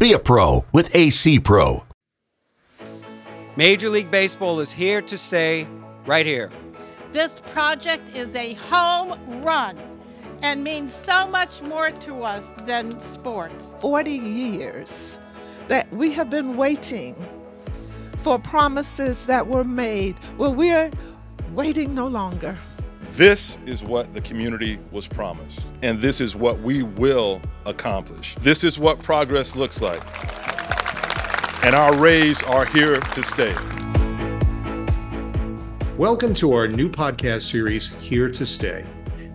Be a pro with AC Pro. Major League Baseball is here to stay right here. This project is a home run and means so much more to us than sports. 40 years that we have been waiting for promises that were made. Well, we're waiting no longer. This is what the community was promised, and this is what we will accomplish. This is what progress looks like. And our Rays are here to stay. Welcome to our new podcast series, Here to Stay.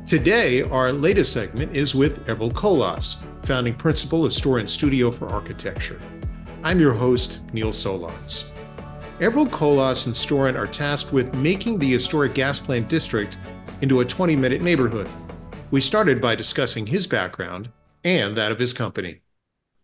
Today, our latest segment is with Everald Colas, founding principal of Storyn Studio for Architecture. I'm your host, Neil Solondz. Everald Colas and Storyn are tasked with making the historic gas plant district into a 20 minute neighborhood. We started by discussing his background and that of his company.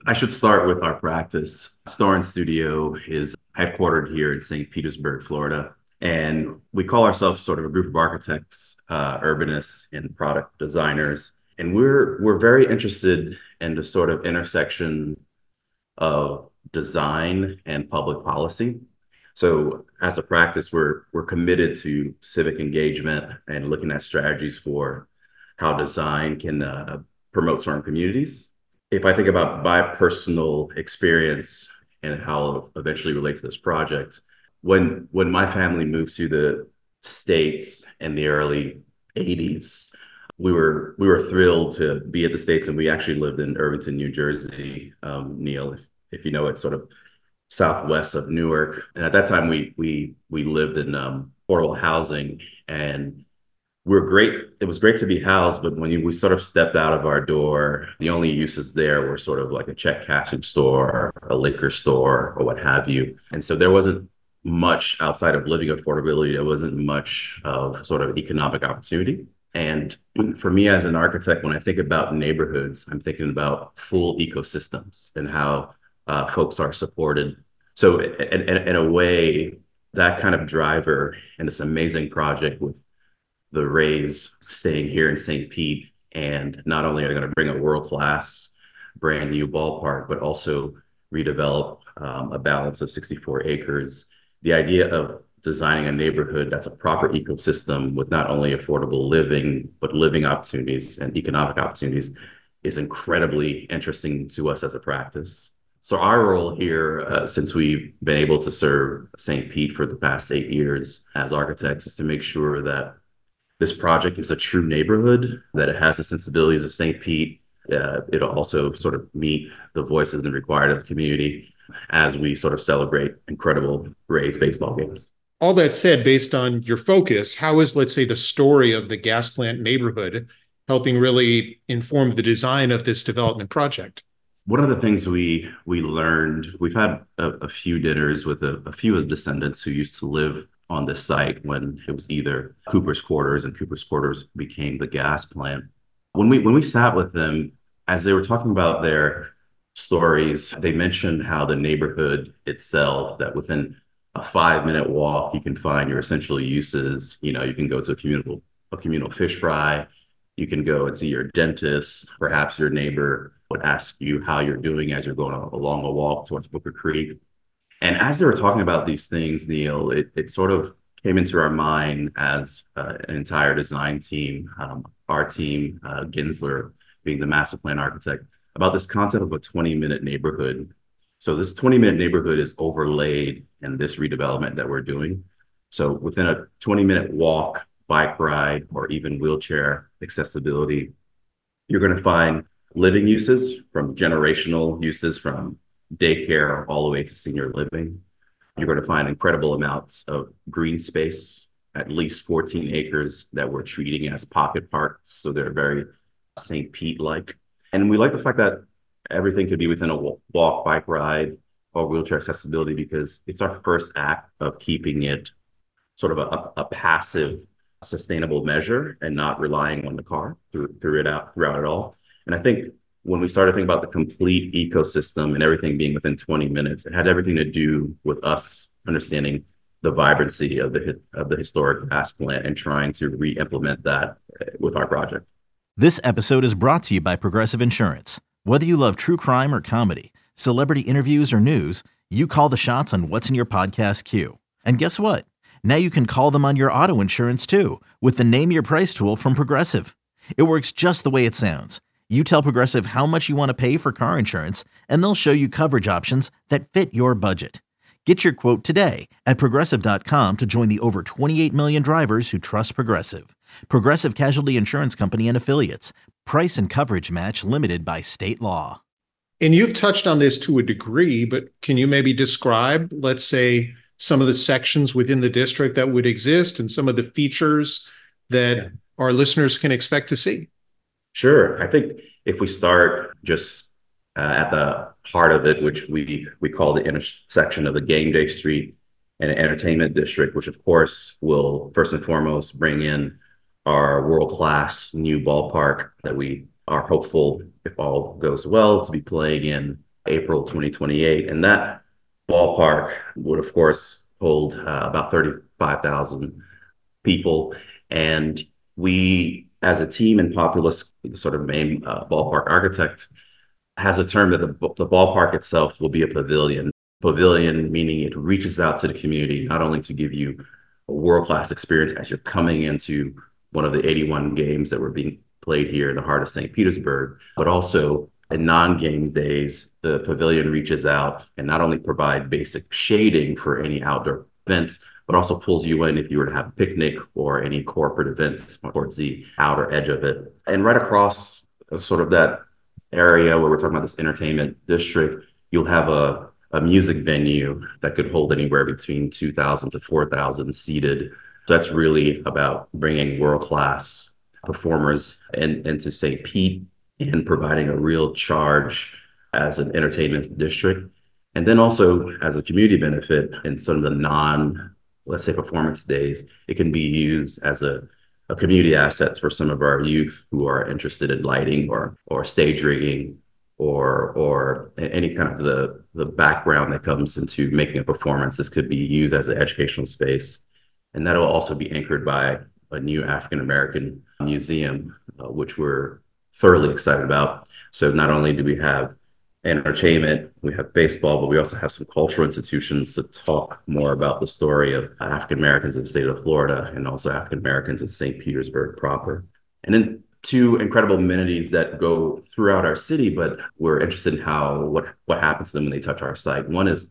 I should start with our practice. Storyn Studio is headquartered here in St. Petersburg, Florida. And we call ourselves sort of a group of architects, uh, urbanists, and product designers. And we're we're very interested in the sort of intersection of design and public policy. So as a practice, we're we're committed to civic engagement and looking at strategies for how design can uh, promote certain communities. If I think about my personal experience and how it eventually relate to this project, when when my family moved to the states in the early 80s, we were we were thrilled to be at the states, and we actually lived in Irvington, New Jersey. Um, Neil, if, if you know it, sort of southwest of Newark. And at that time, we we we lived in um, portable housing, and we are great. It was great to be housed, but when you, we sort of stepped out of our door, the only uses there were sort of like a check cashing store, a liquor store, or what have you. And so there wasn't much outside of living affordability. There wasn't much of sort of economic opportunity. And for me as an architect, when I think about neighborhoods, I'm thinking about full ecosystems and how uh, folks are supported. So in, in, in, a way, that kind of driver and this amazing project with the Rays staying here in St. Pete, and not only are they going to bring a world-class brand new ballpark, but also redevelop um, a balance of 64 acres. The idea of designing a neighborhood that's a proper ecosystem with not only affordable living, but living opportunities and economic opportunities is incredibly interesting to us as a practice. So our role here, uh, since we've been able to serve St. Pete for the past eight years as architects, is to make sure that this project is a true neighborhood, that it has the sensibilities of St. Pete. Uh, it'll also sort of meet the voices and required of the community as we sort of celebrate incredible Rays baseball games. All that said, based on your focus, how is, let's say, the story of the gas plant neighborhood helping really inform the design of this development project? One of the things we we learned we've had a, a few dinners with a, a, few of the descendants who used to live on this site when it was either cooper's quarters and cooper's quarters became the gas plant. When we when we sat with them as they were talking about their stories they mentioned how the neighborhood itself that within a five minute walk you can find your essential uses. You know you can go to a communal a communal fish fry. You can go and see your dentist. Perhaps your neighbor would ask you how you're doing as you're going along a walk towards Booker Creek. And as they were talking about these things, Neil, it, it sort of came into our mind as uh, an entire design team, um, our team, uh, Gensler being the master plan architect, about this concept of a 20 minute neighborhood. So this 20 minute neighborhood is overlaid in this redevelopment that we're doing. So within a 20 minute walk, bike ride, or even wheelchair accessibility, you're going to find living uses from generational uses from daycare all the way to senior living. You're going to find incredible amounts of green space, at least 14 acres that we're treating as pocket parks. So they're very St. Pete like. And we like the fact that everything could be within a walk, bike ride. or wheelchair accessibility because it's our first act of keeping it sort of a, a passive, sustainable measure and not relying on the car through, through it out throughout it all. And I think when we started thinking about the complete ecosystem and everything being within 20 minutes, it had everything to do with us understanding the vibrancy of the of the historic gas plant and trying to re-implement that eh, with our project. This episode is brought to you by Progressive Insurance. Whether you love true crime or comedy, celebrity interviews or news, you call the shots on what's in your podcast queue. And guess what? Now you can call them on your auto insurance too with the Name Your Price tool from Progressive. It works just the way it sounds. You tell Progressive how much you want to pay for car insurance, and they'll show you coverage options that fit your budget. Get your quote today at progressive.com to join the over 28 million drivers who trust Progressive. Progressive Casualty Insurance Company and Affiliates. Price and coverage match limited by state law. And you've touched on this to a degree, but can you maybe describe, let's say, some of the sections within the district that would exist and some of the features that our listeners can expect to see? Sure. I think if we start just uh, at the heart of it, which we we call the intersection of the game day street and entertainment district, which of course will first and foremost bring in our world class new ballpark that we are hopeful, if all goes well, to be playing in April 2028. And that ballpark would, of course, hold uh, about 35,000 people. And we, as a team and Populous, sort of main uh, ballpark architect, has a term that the, the ballpark itself will be a pavilion. Pavilion meaning it reaches out to the community, not only to give you a world class experience as you're coming into one of the 81 games that were being played here in the heart of St. Petersburg, but also in non-game days, the pavilion reaches out and not only provide basic shading for any outdoor events, but also pulls you in if you were to have a picnic or any corporate events towards the outer edge of it. And right across uh, sort of that area where we're talking about this entertainment district, you'll have a, a music venue that could hold anywhere between 2,000 to 4,000 seated. So that's really about bringing world class performers in, into St. Pete and providing a real charge as an entertainment district. And then also as a community benefit in some of the non, let's say, performance days, it can be used as a a community asset for some of our youth who are interested in lighting or or stage rigging or or any kind of the the background that comes into making a performance. This could be used as an educational space, and that'll also be anchored by a new African American museum, uh, which we're thoroughly excited about. So not only do we have entertainment, we have baseball, but we also have some cultural institutions to talk more about the story of African Americans in the state of Florida and also African Americans in St. Petersburg proper. And then two incredible amenities that go throughout our city, but we're interested in how what what happens to them when they touch our site. One is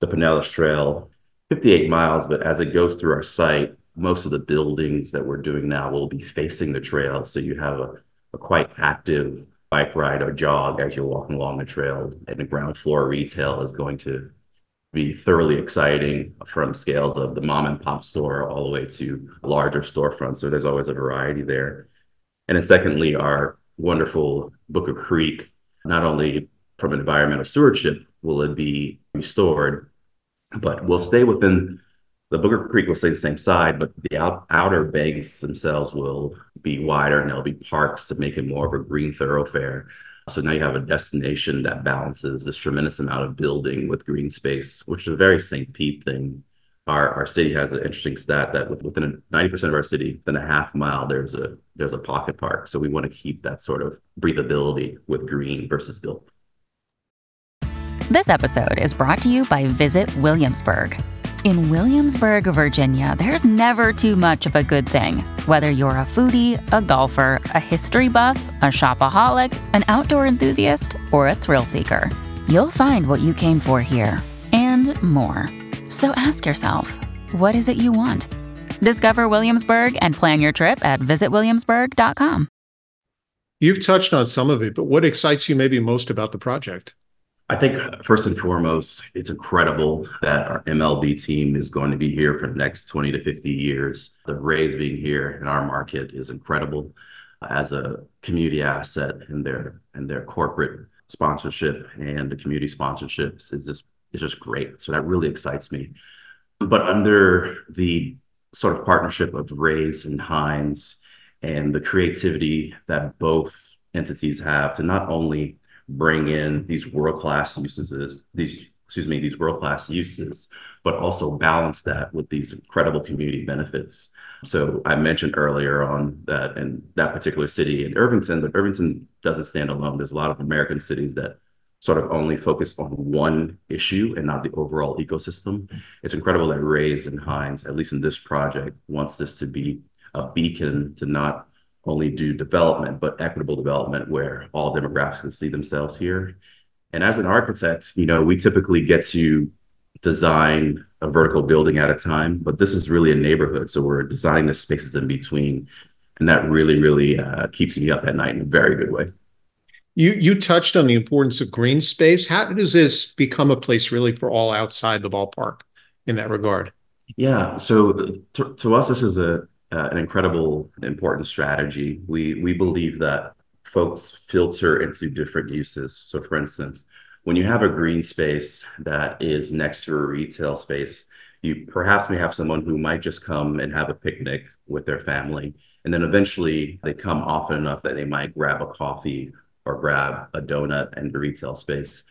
the Pinellas Trail, 58 miles, but as it goes through our site, most of the buildings that we're doing now will be facing the trail. So you have a, a quite active bike ride or jog as you're walking along the trail. And the ground floor retail is going to be thoroughly exciting from scales of the mom and pop store all the way to larger storefronts. So there's always a variety there. And then secondly, our wonderful Booker Creek, not only from environmental stewardship will it be restored, but will stay within the Booker Creek will stay the same side, but the out, outer banks themselves will be wider and there'll be parks to make it more of a green thoroughfare. So now you have a destination that balances this tremendous amount of building with green space, which is a very St. Pete thing. Our, our city has an interesting stat that within 90% of our city, within a half mile, there's a there's a pocket park. So we want to keep that sort of breathability with green versus built. This episode is brought to you by Visit Williamsburg. In Williamsburg, Virginia, there's never too much of a good thing. Whether you're a foodie, a golfer, a history buff, a shopaholic, an outdoor enthusiast, or a thrill seeker, you'll find what you came for here and more. So ask yourself, what is it you want? Discover Williamsburg and plan your trip at visitwilliamsburg.com. You've touched on some of it, but what excites you maybe most about the project? I think first and foremost, it's incredible that our MLB team is going to be here for the next 20 to 50 years. The Rays being here in our market is incredible uh, as a community asset and their and their corporate sponsorship and the community sponsorships is just is just great. So that really excites me. But under the sort of partnership of Rays and Hines and the creativity that both entities have to not only bring in these world-class uses, these excuse me, these world-class uses, but also balance that with these incredible community benefits. So I mentioned earlier on that in that particular city in Irvington, but Irvington doesn't stand alone. There's a lot of American cities that sort of only focus on one issue and not the overall ecosystem. It's incredible that Rays and Hines, at least in this project, wants this to be a beacon to not only do development, but equitable development where all demographics can see themselves here. And as an architect, you know, we typically get to design a vertical building at a time, but this is really a neighborhood. So we're designing the spaces in between. And that really, really uh, keeps me up at night in a very good way. You you touched on the importance of green space. How does this become a place really for all outside the ballpark in that regard? Yeah. So to, to us, this is a uh, an incredible important strategy. We we believe that folks filter into different uses. So, for instance, when you have a green space that is next to a retail space, you perhaps may have someone who might just come and have a picnic with their family. And then eventually they come often enough that they might grab a coffee or grab a donut in the retail space.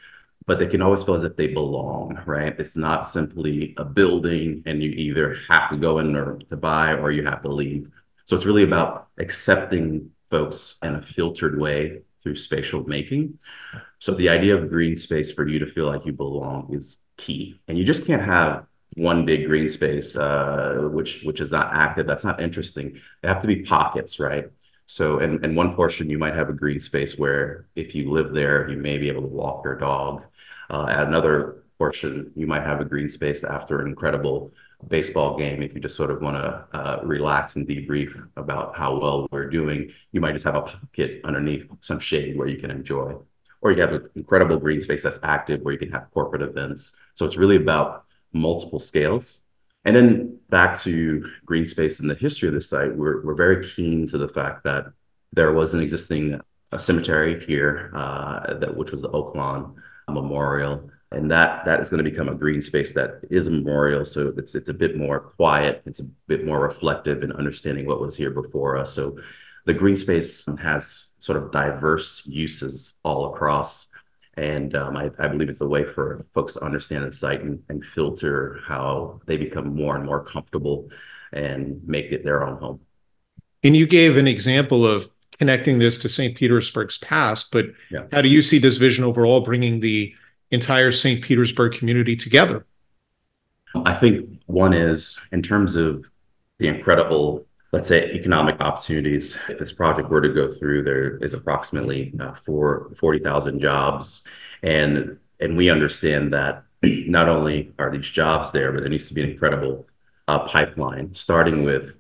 But they can always feel as if they belong, right? It's not simply a building and you either have to go in or to buy or you have to leave. So it's really about accepting folks in a filtered way through spatial making. So the idea of green space for you to feel like you belong is key. And you just can't have one big green space, uh, which which is not active. That's not interesting. They have to be pockets, right? So, in, in one portion, you might have a green space where if you live there, you may be able to walk your dog. Uh, at another portion, you might have a green space after an incredible baseball game. If you just sort of want to uh, relax and debrief about how well we're doing, you might just have a pocket underneath some shade where you can enjoy. Or you have an incredible green space that's active where you can have corporate events. So it's really about multiple scales and then back to green space and the history of the site, we're, we're very keen to the fact that there was an existing cemetery here, uh, that which was the Oaklawn Memorial, and that that is going to become a green space that is a memorial. So it's it's a bit more quiet, it's a bit more reflective in understanding what was here before us. So the green space has sort of diverse uses all across and um, I, I, believe it's a way for folks to understand the site and, and, filter how they become more and more comfortable and make it their own home. And you gave an example of connecting this to St. Petersburg's past, but yeah. how do you see this vision overall bringing the entire St. Petersburg community together? I think one is in terms of the incredible let's say economic opportunities. If this project were to go through, there is approximately uh, four, 40,000 jobs. And, and we understand that not only are these jobs there, but there needs to be an incredible uh, pipeline, starting with,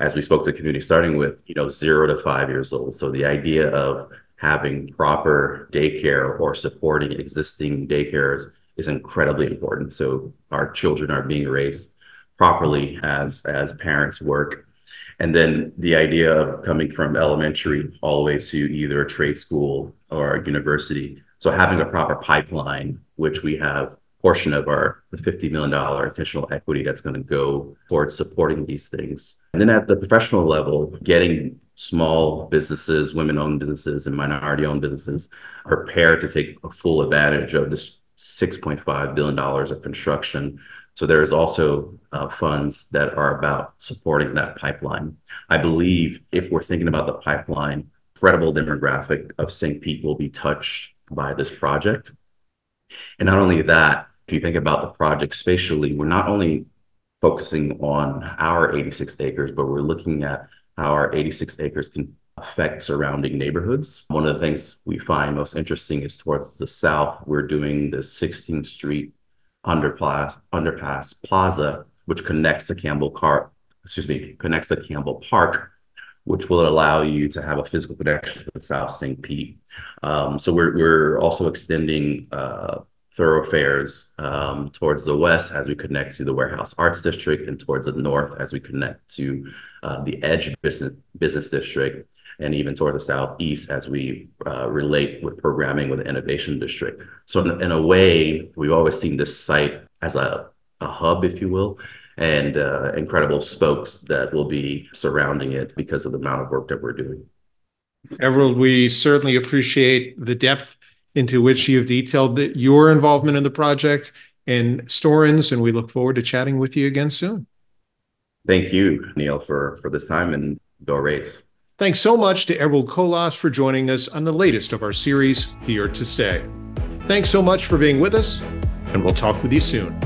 as we spoke to the community, starting with, you know, zero to five years old. So the idea of having proper daycare or supporting existing daycares is incredibly important. So our children are being raised properly as as parents work and then the idea of coming from elementary all the way to either a trade school or a university. So having a proper pipeline, which we have portion of our the $50 million additional equity that's going to go towards supporting these things. And then at the professional level, getting small businesses, women-owned businesses, and minority-owned businesses prepared to take a full advantage of this $6.5 billion of construction so there's also uh, funds that are about supporting that pipeline. I believe if we're thinking about the pipeline, credible demographic of St. Pete will be touched by this project. And not only that, if you think about the project spatially, we're not only focusing on our 86 acres, but we're looking at how our 86 acres can affect surrounding neighborhoods. One of the things we find most interesting is towards the south, we're doing the 16th Street underpass, underpass plaza, which connects the Campbell Car, excuse me, connects to Campbell Park, which will allow you to have a physical connection with South St. Pete. Um, so we're we're also extending uh, thoroughfares um, towards the west as we connect to the Warehouse Arts District, and towards the north as we connect to uh, the Edge Business Business District. and even towards the southeast as we uh, relate with programming with the innovation district. So in, in, a way, we've always seen this site as a, a hub, if you will, and uh, incredible spokes that will be surrounding it because of the amount of work that we're doing. Everald, we certainly appreciate the depth into which you've detailed the, your involvement in the project and Storyn's, and we look forward to chatting with you again soon. Thank you, Neil, for, for this time and go Rays. Thanks so much to Everald Colas for joining us on the latest of our series, Here to Stay. Thanks so much for being with us, and we'll talk with you soon.